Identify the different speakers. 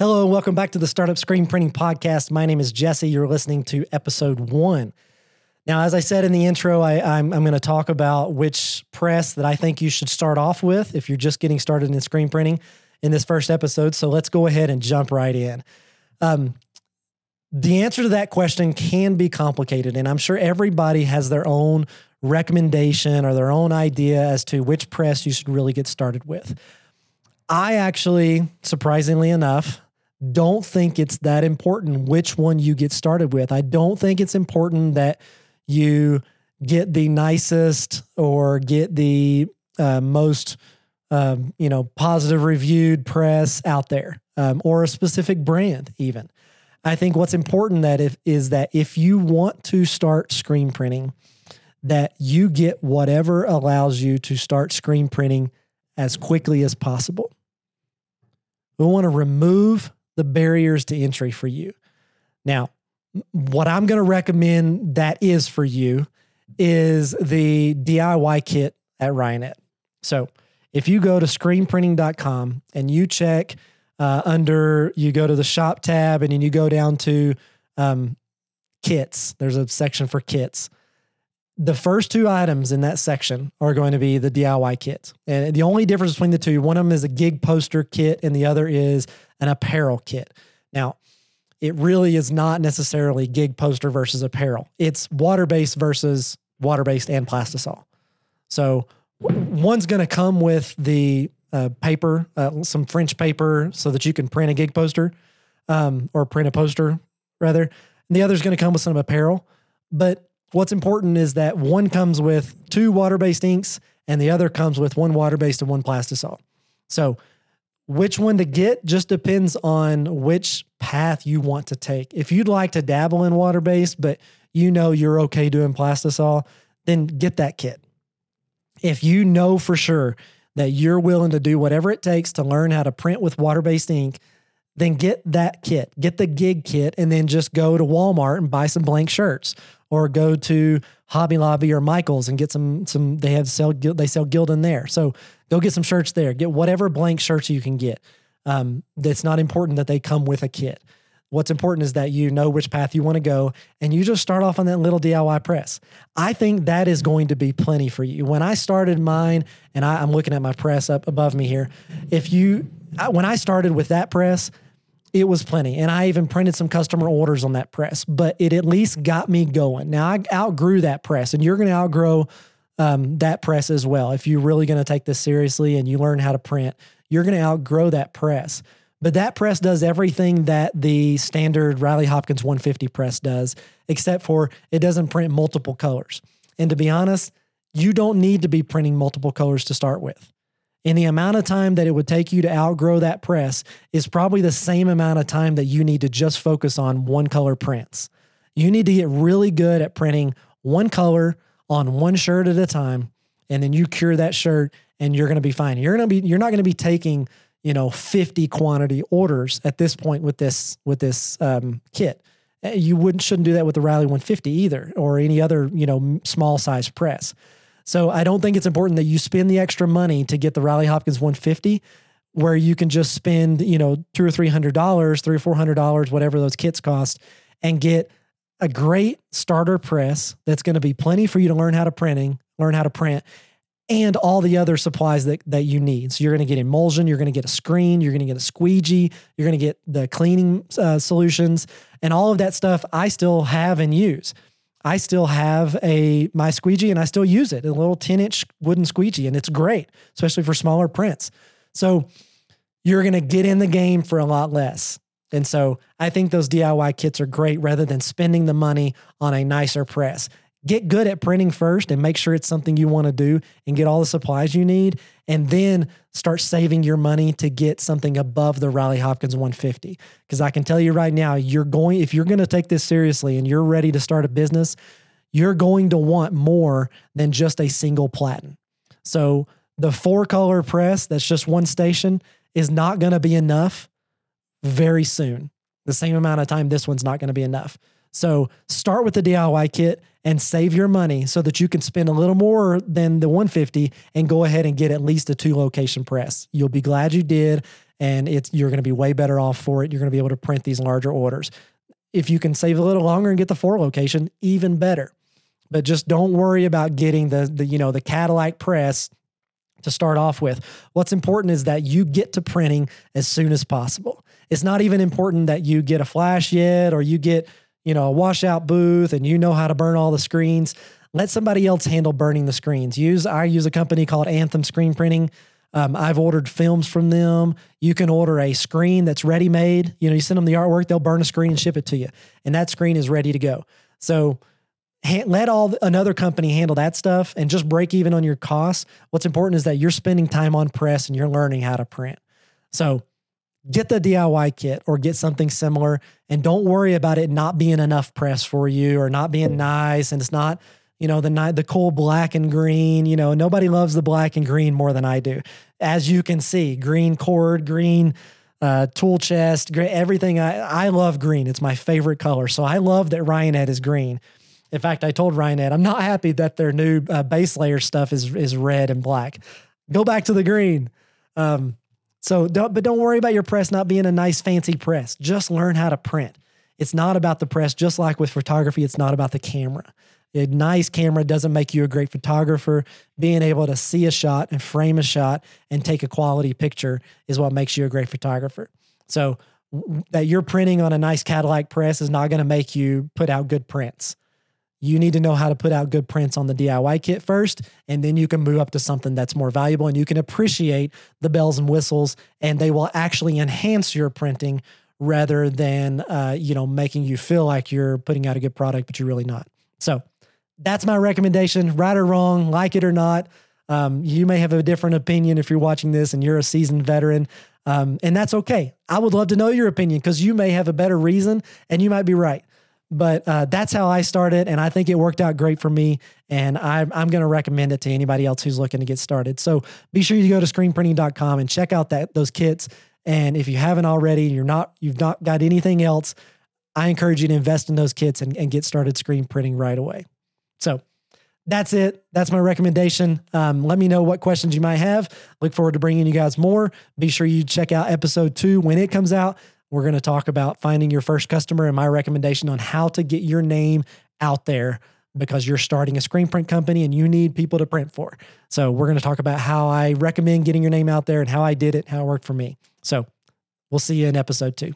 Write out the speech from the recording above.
Speaker 1: Hello, and welcome back to the Startup Screen Printing Podcast. My name is Jesse. You're listening to episode one. Now, as I said in the intro, I, am going to talk about which press that I think you should start off with if you're just getting started in screen printing in this first episode. So let's go ahead and jump right in. Um, the answer to that question can be complicated, and I'm sure everybody has their own recommendation or their own idea as to which press you should really get started with. I actually, surprisingly enough, don't think it's that important which one you get started with. I don't think it's important that you get the nicest or get the uh, most um, you know positive reviewed press out there um, or a specific brand even i think what's important that if is that if you want to start screen printing that you get whatever allows you to start screen printing as quickly as possible we want to remove the barriers to entry for you. Now, what I'm going to recommend that is for you is the DIY kit at Ryonet. So if you go to screenprinting.com and you check uh, under, you go to the shop tab and then you go down to um, kits, there's a section for kits. The first two items in that section are going to be the DIY kit. And the only difference between the two, one of them is a gig poster kit and the other is an apparel kit. Now, it really is not necessarily gig poster versus apparel. It's water based versus water based and plastisol. So one's going to come with the uh, paper, uh, some French paper, so that you can print a gig poster um, or print a poster rather. And the other's going to come with some apparel. But what's important is that one comes with two water based inks and the other comes with one water based and one plastisol. So which one to get just depends on which path you want to take. If you'd like to dabble in water based, but you know you're okay doing plastisol, then get that kit. If you know for sure that you're willing to do whatever it takes to learn how to print with water based ink, then get that kit, get the gig kit, and then just go to Walmart and buy some blank shirts or go to Hobby Lobby or Michaels and get some some they have sell they sell Gildan there. So Go get some shirts there. Get whatever blank shirts you can get. Um, it's not important that they come with a kit. What's important is that you know which path you want to go and you just start off on that little DIY press. I think that is going to be plenty for you. When I started mine, and I, am looking at my press up above me here, if you, I, when I started with that press, it was plenty. And I even printed some customer orders on that press, but it at least got me going. Now I outgrew that press, and you're going to outgrow um, that press as well. If you're really going to take this seriously and you learn how to print, you're going to outgrow that press. But that press does everything that the standard Riley Hopkins 150 press does, except for it doesn't print multiple colors. And to be honest, you don't need to be printing multiple colors to start with. And the amount of time that it would take you to outgrow that press is probably the same amount of time that you need to just focus on one color prints. You need to get really good at printing one color on one shirt at a time and then you cure that shirt and you're going to be fine. You're going to be you're not going to be taking, you know, 50 quantity orders at this point with this with this um, kit. Eh, you wouldn't shouldn't do that with the Riley 150 either or any other, you know, small size press. So I don't think it's important that you spend the extra money to get the Riley Hopkins 150 where you can just spend, you know, two or three hundred dollars, three or four hundred dollars, whatever those kits cost, and get a great starter press that's going to be plenty for you to learn how to printing, learn how to print, and all the other supplies that, that you need. So you're going to get emulsion, you're going to get a screen, you're going to get a squeegee, you're going to get the cleaning uh, solutions, and all of that stuff I still have and use. I still have a my squeegee and I still use it, a little 10 inch wooden squeegee, and it's great, especially for smaller prints. So you're to get in the game for a lot less. And so I think those DIY kits are great rather than spending the money on a nicer press. Get good at printing first and make sure it's something you want to do and get all the supplies you need. And then start saving your money to get something above the Riley Hopkins 150. Because I can tell you right now, you're going, if you're going to take this seriously and you're ready to start a business, you're going to want more than just a single platen. So the four color press that's just one station is not going to be enough very soon. The same amount of time, this one's not going to be enough. So start with the DIY kit and save your money so that you can spend a little more than the 150 and go ahead and get at least a two location press. You'll be glad you did. and it's you're going to be way better off for it. You're going to be able to print these larger orders. If you can save a little longer and get the four location, even better. But just don't worry about getting the the you know the Cadillac press to start off with. What's important is that you get to printing as soon as possible. It's not even important that you get a flash yet or you get, you know, a washout booth and you know how to burn all the screens. Let somebody else handle burning the screens. Use I use a company called Anthem Screen Printing. Um, I've ordered films from them. You can order a screen that's ready made. You know, you send them the artwork, they'll burn a screen and ship it to you, and that screen is ready to go. So let all another company handle that stuff and just break even on your costs. What's important is that you're spending time on press and you're learning how to print. So get the DIY kit or get something similar and don't worry about it not being enough press for you or not being nice and it's not you know the the cool black and green you know nobody loves the black and green more than I do. As you can see green cord green uh, tool chest everything I, I love green. It's my favorite color. So I love that Ryonet is green. In fact, I told Ryonet, I'm not happy that their new uh, base layer stuff is is red and black. Go back to the green. Um, so, don't, but don't worry about your press not being a nice fancy press. Just learn how to print. It's not about the press. Just like with photography, it's not about the camera. A nice camera doesn't make you a great photographer. Being able to see a shot and frame a shot and take a quality picture is what makes you a great photographer. So, that you're printing on a nice Cadillac press is not going to make you put out good prints you need to know how to put out good prints on the DIY kit first, and then you can move up to something that's more valuable and you can appreciate the bells and whistles, and they will actually enhance your printing rather than uh, you know making you feel like you're putting out a good product, but you're really not. So that's my recommendation. Right or wrong, like it or not. Um, you may have a different opinion if you're watching this and you're a seasoned veteran, um, and that's okay. I would love to know your opinion because you may have a better reason and you might be right. But uh, that's how I started, and I think it worked out great for me. And I, I'm going to recommend it to anybody else who's looking to get started. So be sure you go to screenprinting.com and check out that those kits. And if you haven't already, you're not you've not got anything else, I encourage you to invest in those kits and, and get started screen printing right away. So that's it. That's my recommendation. Um, let me know what questions you might have. Look forward to bringing you guys more. Be sure you check out episode two when it comes out. We're going to talk about finding your first customer and my recommendation on how to get your name out there because you're starting a screen print company and you need people to print for. So, we're going to talk about how I recommend getting your name out there and how I did it, how it worked for me. So, we'll see you in episode two.